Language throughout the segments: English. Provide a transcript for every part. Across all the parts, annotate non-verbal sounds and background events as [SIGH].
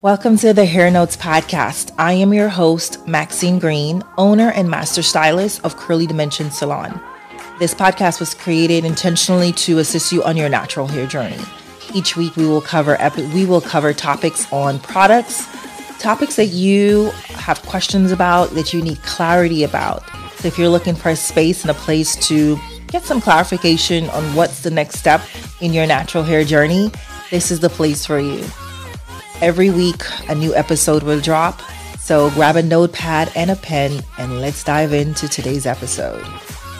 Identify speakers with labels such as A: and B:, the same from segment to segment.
A: Welcome to the Hair Notes podcast. I am your host, Maxine Green, owner and master stylist of Curly Dimensions Salon. This podcast was created intentionally to assist you on your natural hair journey. Each week we will cover epi- we will cover topics on products, topics that you have questions about, that you need clarity about. So if you're looking for a space and a place to get some clarification on what's the next step in your natural hair journey, this is the place for you. Every week, a new episode will drop. So grab a notepad and a pen and let's dive into today's episode.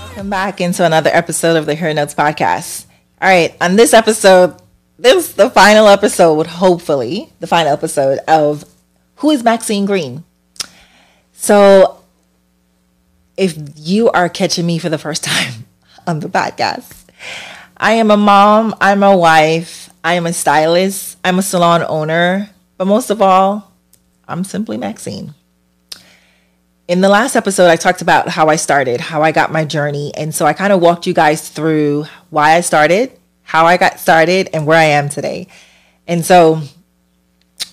A: Welcome back into another episode of the Hair Notes podcast. All right, on this episode, this is the final episode, hopefully, the final episode of Who is Maxine Green? So, if you are catching me for the first [LAUGHS] time on the podcast, I am a mom, I'm a wife, I am a stylist, I'm a salon owner, but most of all, I'm simply Maxine. In the last episode, I talked about how I started, how I got my journey. And so I kind of walked you guys through why I started, how I got started, and where I am today. And so,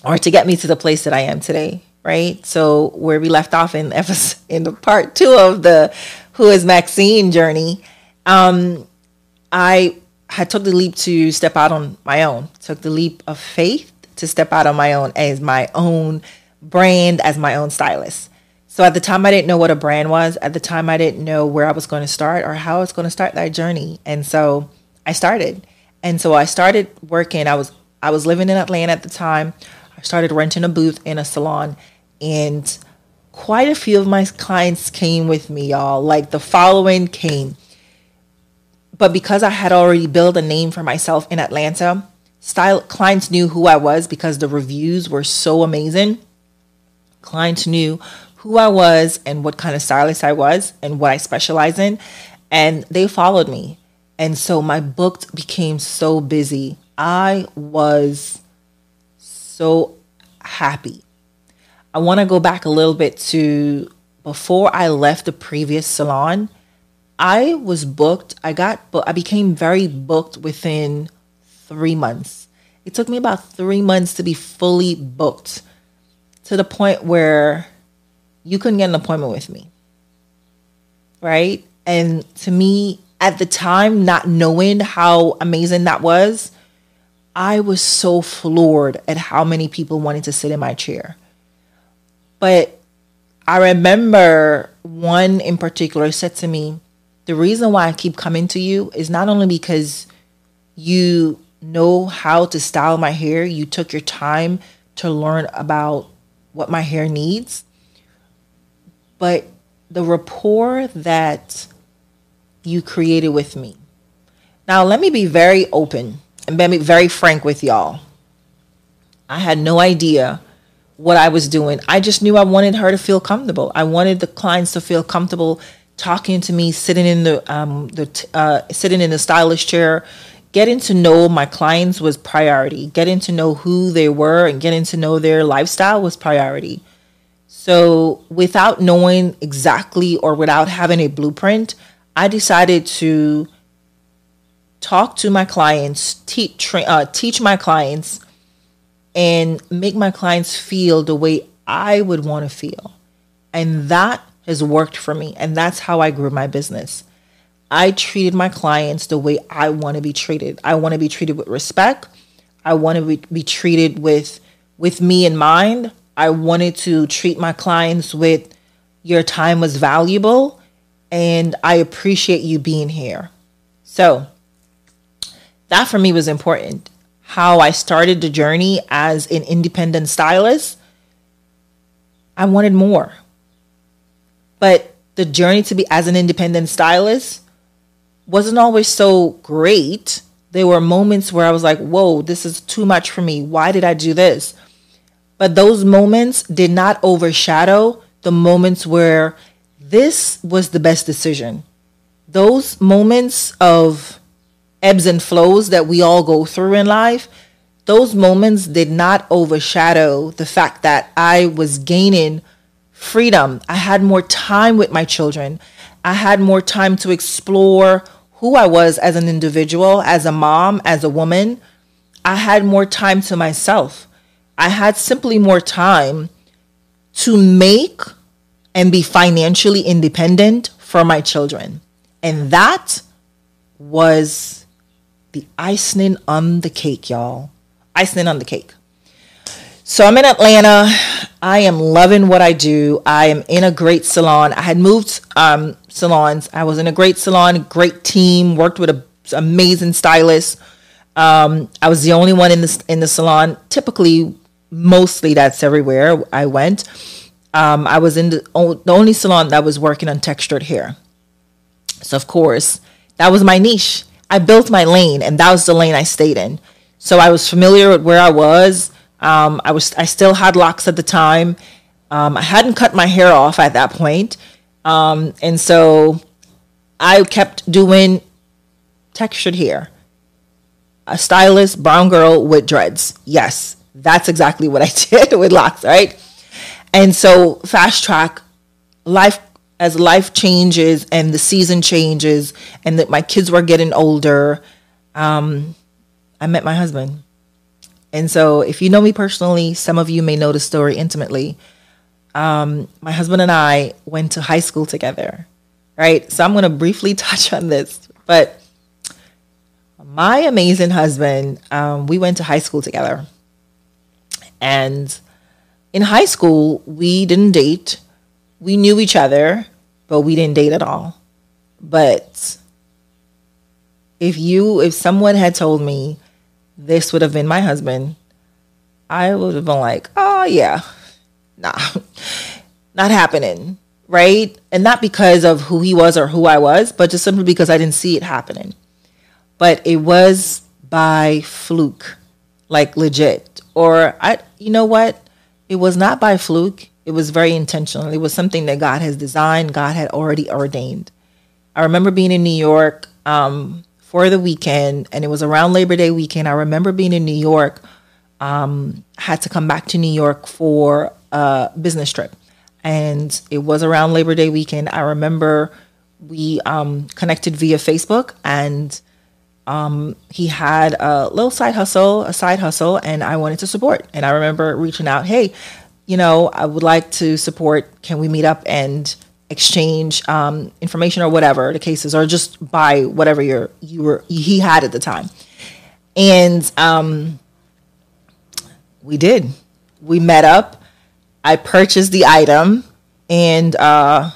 A: or to get me to the place that I am today, right? So where we left off in [LAUGHS] episode, in the part two of the Who is Maxine journey, um, I had took the leap to step out on my own, took the leap of faith to step out on my own as my own brand, as my own stylist. So at the time, I didn't know what a brand was. At the time, I didn't know where I was going to start or how I was going to start that journey. And so I started. And so I started working. I was I was living in Atlanta at the time. I started renting a booth in a salon, and quite a few of my clients came with me, y'all. Like the following came but because I had already built a name for myself in Atlanta, style clients knew who I was because the reviews were so amazing. Clients knew who I was and what kind of stylist I was and what I specialize in, and they followed me. And so my book became so busy. I was so happy. I want to go back a little bit to before I left the previous salon I was booked. I got, but I became very booked within three months. It took me about three months to be fully booked to the point where you couldn't get an appointment with me. Right. And to me, at the time, not knowing how amazing that was, I was so floored at how many people wanted to sit in my chair. But I remember one in particular said to me, the reason why I keep coming to you is not only because you know how to style my hair, you took your time to learn about what my hair needs, but the rapport that you created with me. Now, let me be very open and be very frank with y'all. I had no idea what I was doing. I just knew I wanted her to feel comfortable. I wanted the clients to feel comfortable talking to me, sitting in the um, the uh, sitting in the stylish chair, getting to know my clients was priority. Getting to know who they were and getting to know their lifestyle was priority. So, without knowing exactly or without having a blueprint, I decided to talk to my clients, teach tra- uh, teach my clients, and make my clients feel the way I would want to feel, and that has worked for me. And that's how I grew my business. I treated my clients the way I want to be treated. I want to be treated with respect. I want to be, be treated with with me in mind. I wanted to treat my clients with your time was valuable and I appreciate you being here. So, that for me was important. How I started the journey as an independent stylist, I wanted more. But the journey to be as an independent stylist wasn't always so great. There were moments where I was like, whoa, this is too much for me. Why did I do this? But those moments did not overshadow the moments where this was the best decision. Those moments of ebbs and flows that we all go through in life, those moments did not overshadow the fact that I was gaining freedom. I had more time with my children. I had more time to explore who I was as an individual, as a mom, as a woman. I had more time to myself. I had simply more time to make and be financially independent for my children. And that was the icing on the cake, y'all. Icing on the cake. So I'm in Atlanta. I am loving what I do. I am in a great salon. I had moved um, salons. I was in a great salon, great team, worked with an amazing stylist. Um, I was the only one in the in the salon. Typically, mostly that's everywhere I went. Um, I was in the, the only salon that was working on textured hair. So of course, that was my niche. I built my lane, and that was the lane I stayed in. So I was familiar with where I was. Um, I was I still had locks at the time. Um, I hadn't cut my hair off at that point. Um, and so I kept doing textured hair. A stylist, brown girl with dreads. Yes, that's exactly what I [LAUGHS] did with locks, right? And so fast track life as life changes and the season changes and that my kids were getting older, um, I met my husband. And so, if you know me personally, some of you may know the story intimately. Um, my husband and I went to high school together, right? So, I'm going to briefly [LAUGHS] touch on this. But my amazing husband, um, we went to high school together. And in high school, we didn't date. We knew each other, but we didn't date at all. But if you, if someone had told me this would have been my husband, I would have been like, oh, yeah, nah, not happening. Right. And not because of who he was or who I was, but just simply because I didn't see it happening. But it was by fluke, like legit. Or I, you know what? It was not by fluke. It was very intentional. It was something that God has designed, God had already ordained. I remember being in New York um, for the weekend, and it was around Labor Day weekend. I remember being in New York, um, had to come back to New York for a business trip, and it was around Labor Day weekend. I remember we um, connected via Facebook, and um, he had a little side hustle, a side hustle, and I wanted to support. And I remember reaching out, hey, you know, I would like to support. Can we meet up and exchange um, information or whatever the cases, or just buy whatever you're you were he had at the time. And um, we did. We met up. I purchased the item, and uh,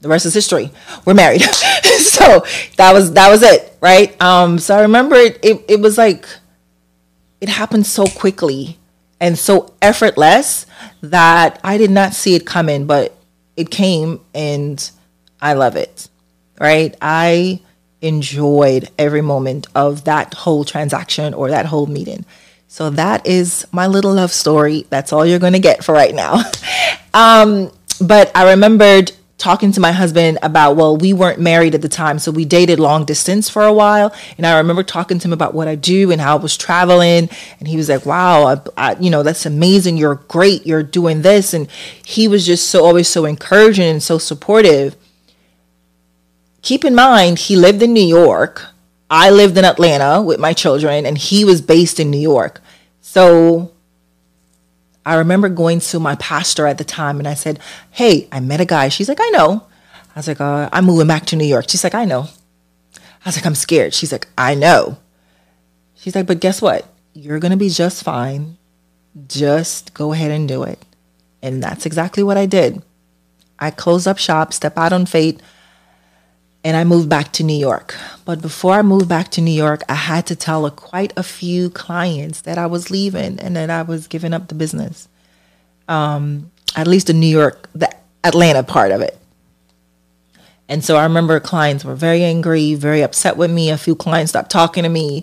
A: the rest is history. We're married. [LAUGHS] so that was that was it, right? Um, so I remember it, it. It was like it happened so quickly and so effortless that I did not see it coming, but it came and I love it. Right? I enjoyed every moment of that whole transaction or that whole meeting. So that is my little love story. That's all you're going to get for right now. [LAUGHS] um, but I remembered talking to my husband about well we weren't married at the time so we dated long distance for a while. And i remember talking to him about what i do and how i was traveling. And he was like wow I, I, you know that's amazing. You're great. You're doing this. And he was just so always so encouraging and so supportive. Keep in mind he lived in new york. I lived in atlanta with my children and he was based in new york. So I remember going to my pastor at the time and I said, Hey, I met a guy. She's like, I know. I was like, uh, I'm moving back to New York. She's like, I know. I was like, I'm scared. She's like, I know. She's like, but guess what? You're going to be just fine. Just go ahead and do it. And that's exactly what I did. I closed up shop, step out on faith, and I moved back to New York. But before I moved back to New York, I had to tell a, quite a few clients that I was leaving and that I was giving up the business. Um, at least the New York, the Atlanta part of it. And so I remember clients were very angry, very upset with me. A few clients stopped talking to me.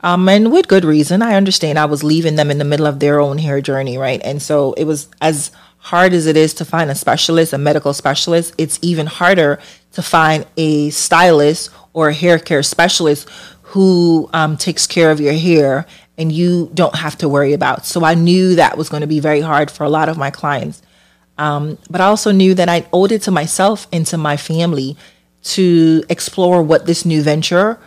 A: Um, and with good reason. I understand I was leaving them in the middle of their own hair journey, right? And so it was as hard as it is to find a specialist, a medical specialist, it's even harder to find a stylist or a hair care specialist who um, takes care of your hair and you don't have to worry about. So I knew that was going to be very hard for a lot of my clients. Um, but I also knew that I owed it to myself and to my family to explore what this new venture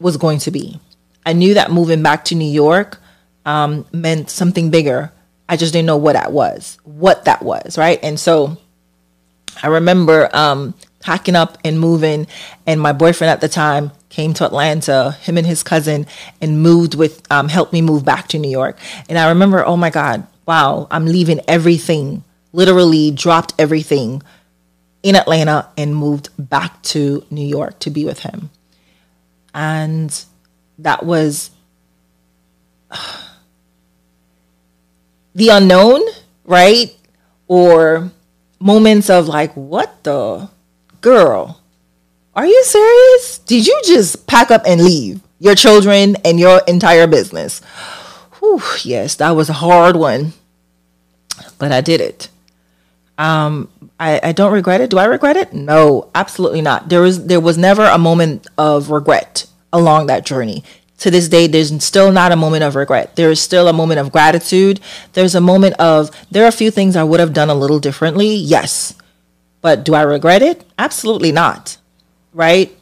A: was going to be. I knew that moving back to New York um, meant something bigger. I just didn't know what that was, what that was, right? And so I remember um, packing up and moving, and my boyfriend at the time came to Atlanta, him and his cousin, and moved with, um, helped me move back to New York. And I remember, oh my God, wow, I'm leaving everything, literally dropped everything in Atlanta and moved back to New York to be with him. And that was the unknown, right? Or moments of like, what the girl? Are you serious? Did you just pack up and leave your children and your entire business? Whew, yes, that was a hard one, but I did it. Um, I, I don't regret it. Do I regret it? No, absolutely not. There was there was never a moment of regret along that journey. To this day, there's still not a moment of regret. There is still a moment of gratitude. There's a moment of there are a few things I would have done a little differently. Yes. But do I regret it? Absolutely not. Right?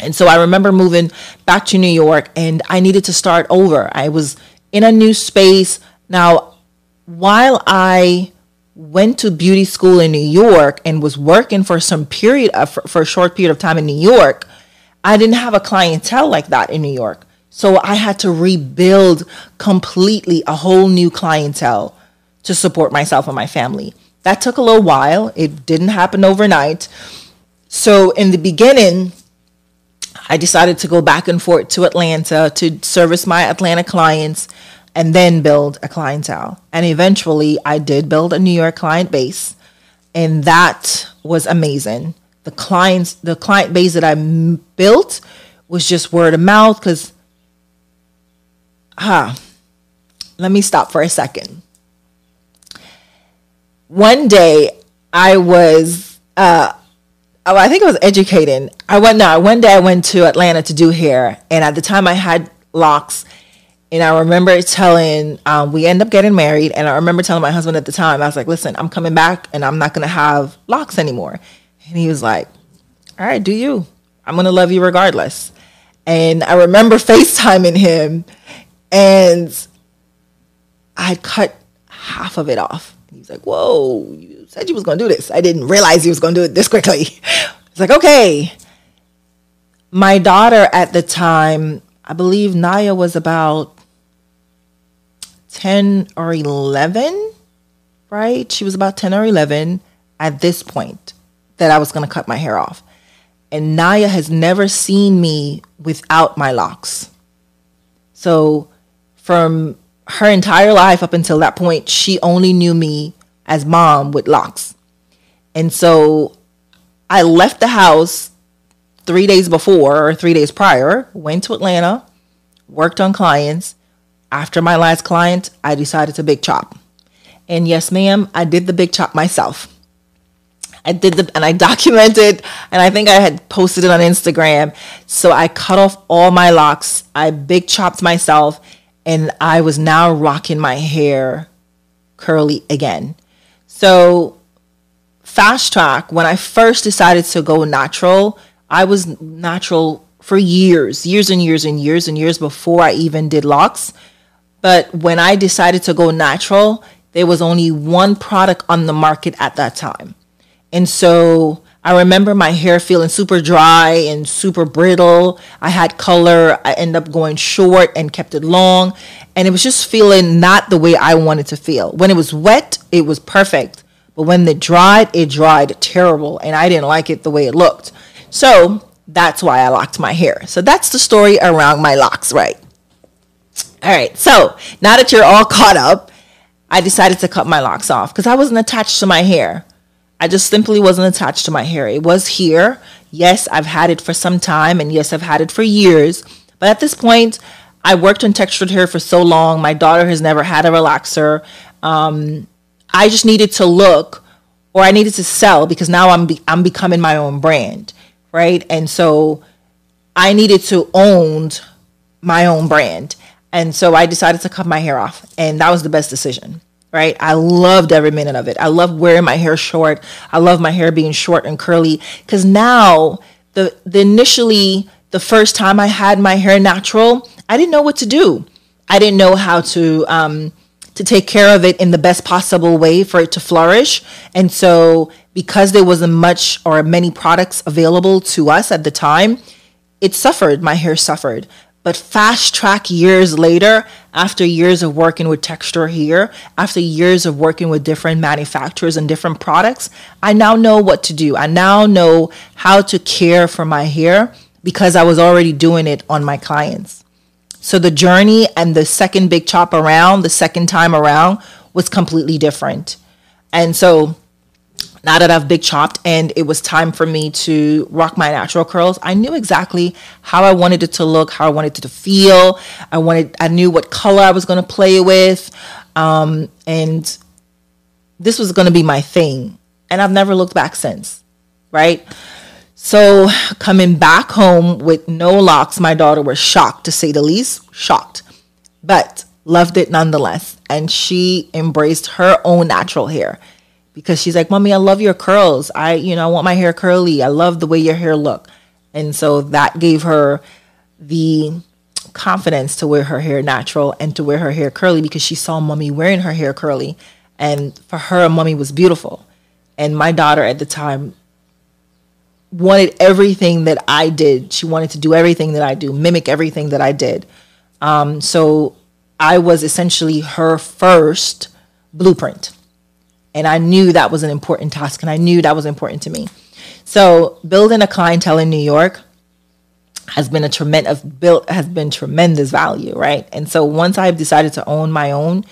A: And so I remember moving back to New York and I needed to start over. I was in a new space. Now, while I went to beauty school in New York and was working for some period of, for, for a short period of time in New York, I didn't have a clientele like that in New York. So I had to rebuild completely a whole new clientele to support myself and my family. That took a little while. It didn't happen overnight. So in the beginning, I decided to go back and forth to Atlanta to service my Atlanta clients and then build a clientele. And eventually, I did build a New York client base, and that was amazing. The clients, the client base that I m- built was just word of mouth because, ah, let me stop for a second. One day, I was, uh, oh, I think I was educating. I went no, one day I went to Atlanta to do hair, and at the time I had locks and I remember telling, um, we end up getting married. And I remember telling my husband at the time, I was like, listen, I'm coming back and I'm not going to have locks anymore. And he was like, all right, do you? I'm going to love you regardless. And I remember [LAUGHS] FaceTiming him and I cut half of it off. He's like, whoa, you said you was going to do this. I didn't realize you was going to do it this quickly. [LAUGHS] It's like, okay. My daughter at the time, I believe Naya was about 10 or 11, right? She was about 10 or 11 at this point that I was going to cut my hair off. And Naya has never seen me without my locks. So from her entire life up until that point, she only knew me as mom with locks. And so I left the house three days before or three days prior, went to Atlanta, worked on clients, after my last client, I decided to big chop. And yes, ma'am, I did the big chop myself. I did the, and I documented, and I think I had posted it on Instagram. So I cut off all my locks. I big chopped myself, and I was now rocking my hair curly again. So, fast track, when I first decided to go natural, I was natural for years, years and years and years and years before I even did locks. But when I decided to go natural, there was only one product on the market at that time. And so I remember my hair feeling super dry and super brittle. I had color. I ended up going short and kept it long. And it was just feeling not the way I wanted to feel. When it was wet, it was perfect. But when it dried, it dried terrible. And I didn't like it the way it looked. So that's why I locked my hair. So that's the story around my locks, right? All right. So now that you're all caught up, I decided to cut my locks off because I wasn't attached to my hair. I just simply wasn't attached to my hair. It was here. Yes, I've had it for some time, and yes, I've had it for years. But at this point, I worked on textured hair for so long. My daughter has never had a relaxer. Um, I just needed to look, or I needed to sell because now I'm be- I'm becoming my own brand, right? And so I needed to own my own brand. And so I decided to cut my hair off, and that was the best decision. Right? I loved every minute of it. I loved wearing my hair short. I love my hair being short and curly because now the the initially the first time I had my hair natural, I didn't know what to do. I didn't know how to um, to take care of it in the best possible way for it to flourish. And so, because there wasn't much or many products available to us at the time, it suffered. My hair suffered. But fast track years later, after years of working with texture here, after years of working with different manufacturers and different products, I now know what to do. I now know how to care for my hair because I was already doing it on my clients. So the journey and the second big chop around, the second time around, was completely different. And so now that I've big chopped and it was time for me to rock my natural curls, I knew exactly how I wanted it to look, how I wanted it to feel. I wanted, I knew what color I was going to play with. Um, and this was going to be my thing. And I've never looked back since, right? So coming back home with no locks, my daughter was shocked to say the least, shocked, but loved it nonetheless. And she embraced her own natural hair because she's like, "Mommy, I love your curls. I, you know, I want my hair curly. I love the way your hair look." And so that gave her the confidence to wear her hair natural and to wear her hair curly because she saw mommy wearing her hair curly and for her mommy was beautiful. And my daughter at the time wanted everything that I did. She wanted to do everything that I do, mimic everything that I did. Um, so I was essentially her first blueprint. And I knew that was an important task and I knew that was important to me. So building a clientele in New York has been a tremendous built has been tremendous value, right? And so once I've decided to own my own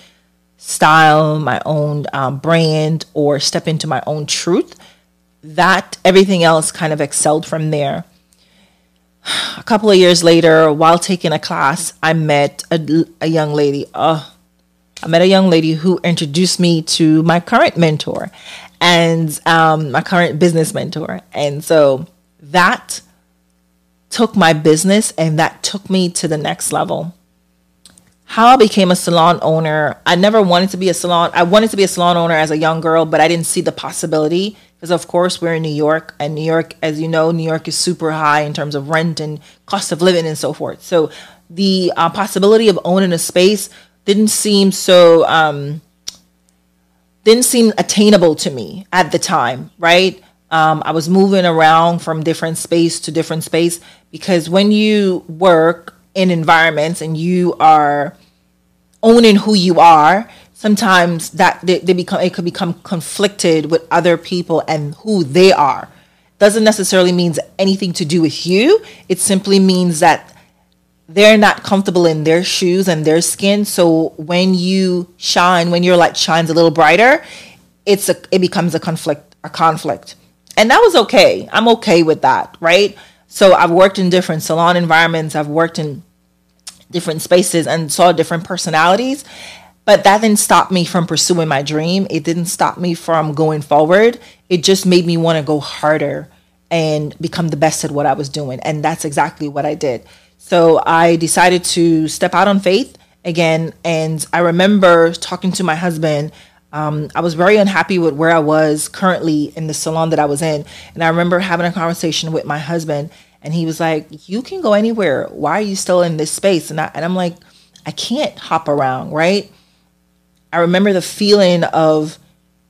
A: style, my own um, brand, or step into my own truth, that everything else kind of excelled from there. A couple of years later, while taking a class, I met a, a young lady. Oh, I met a young lady who introduced me to my current mentor and um, my current business mentor. And so that took my business and that took me to the next level. How I became a salon owner, I never wanted to be a salon. I wanted to be a salon owner as a young girl, but I didn't see the possibility because, of course, we're in New York, and New York, as you know, New York is super high in terms of rent and cost of living and so forth. So the uh, possibility of owning a space didn't seem so um, didn't seem attainable to me at the time, right? Um, I was moving around from different space to different space because when you work in environments and you are owning who you are, sometimes that they, they become it could become conflicted with other people and who they are. Doesn't necessarily means anything to do with you. It simply means that they're not comfortable in their shoes and their skin. So when you shine, when your light shines a little brighter, it's a it becomes a conflict, a conflict. And that was okay. I'm okay with that, right? So I've worked in different salon environments, I've worked in different spaces and saw different personalities. But that didn't stop me from pursuing my dream. It didn't stop me from going forward. It just made me want to go harder and become the best at what I was doing. And that's exactly what I did. So I decided to step out on faith again. And I remember talking to my husband. Um, I was very unhappy with where I was currently in the salon that I was in. And I remember having a conversation with my husband, and he was like, You can go anywhere. Why are you still in this space? And, I, and I'm like, I can't hop around, right? I remember the feeling of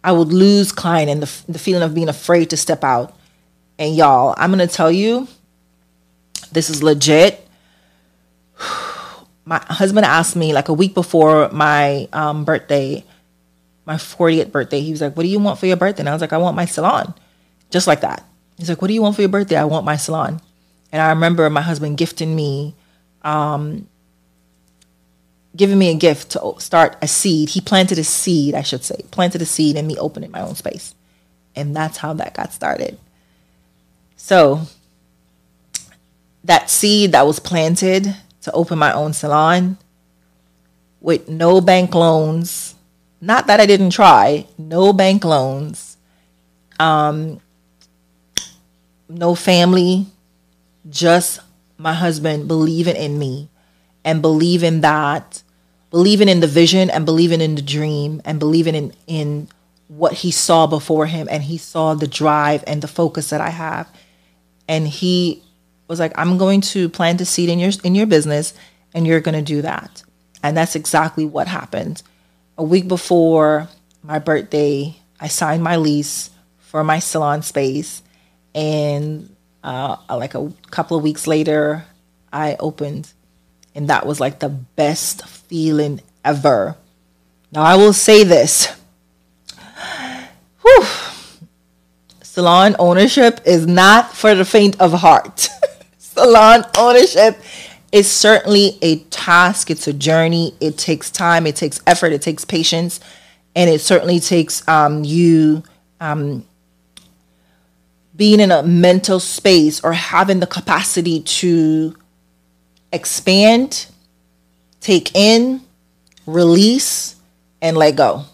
A: I would lose client and the, the feeling of being afraid to step out. And y'all, I'm going to tell you, this is legit my husband asked me like a week before my um, birthday, my 40th birthday, he was like, What do you want for your birthday? And I was like, I want my salon. Just like that. He's like, What do you want for your birthday? I want my salon. And I remember my husband gifting me, um, giving me a gift to start a seed. He planted a seed, I should say, planted a seed in me opening my own space. And that's how that got started. So, that seed that was planted to open my own salon with no bank loans. Not that I didn't try, no bank loans, um, no family, just my husband believing in me and believing that, believing in the vision and believing in the dream and believing in, in what he saw before him and he saw the drive and the focus that I have. And he was like, I'm going to plant a seed in your in your business and you're going to do that. And that's exactly what happened. A week before my birthday, I signed my lease for my salon space. And uh, like a couple of weeks later, I opened. And that was like the best feeling ever. Now, I will say this. Whew. Salon ownership is not for the faint of heart. [LAUGHS] Salon ownership is certainly a task, it's a journey. It takes time, it takes effort, it takes patience, and it certainly takes um, you um, being in a mental space or having the capacity to expand, take in, release, and let go.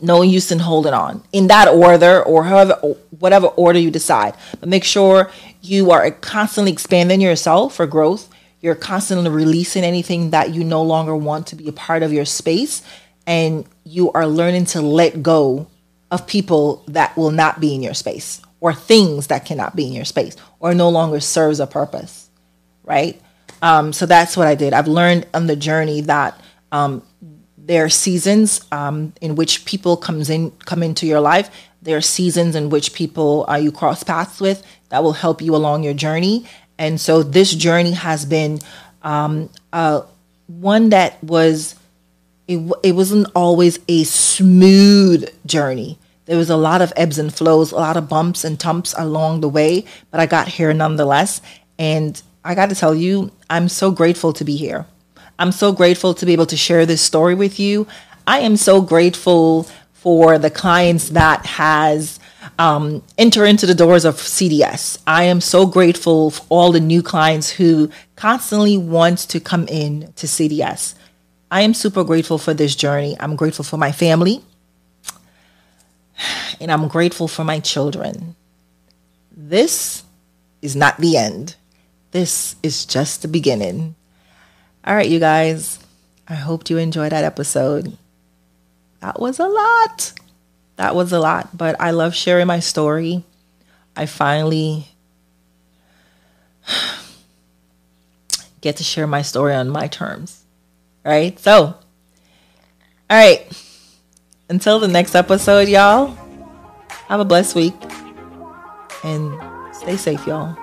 A: No use in holding on in that order or however, whatever order you decide. But make sure you are constantly expanding yourself for growth. You're constantly releasing anything that you no longer want to be a part of your space. And you are learning to let go of people that will not be in your space or things that cannot be in your space or no longer serves a purpose. Right. Um, so that's what I did. I've learned on the journey that um, there are seasons um, in which people comes in come into your life. There are seasons in which people uh, you cross paths with that will help you along your journey. And so this journey has been um, uh, one that was it, it wasn't always a smooth journey. There was a lot of ebbs and flows, a lot of bumps and tumps along the way, but I got here nonetheless. And I got to tell you, I'm so grateful to be here. I'm so grateful to be able to share this story with you. I am so grateful for the clients that has um, enter into the doors of CDS. I am so grateful for all the new clients who constantly want to come in to CDS. I am super grateful for this journey. I'm grateful for my family and I'm grateful for my children. This is not the end. This is just the beginning. All right, you guys. I hope you enjoyed that episode. That was a lot. That was a lot, but I love sharing my story. I finally get to share my story on my terms. Right? So, all right. Until the next episode, y'all, have a blessed week and stay safe, y'all.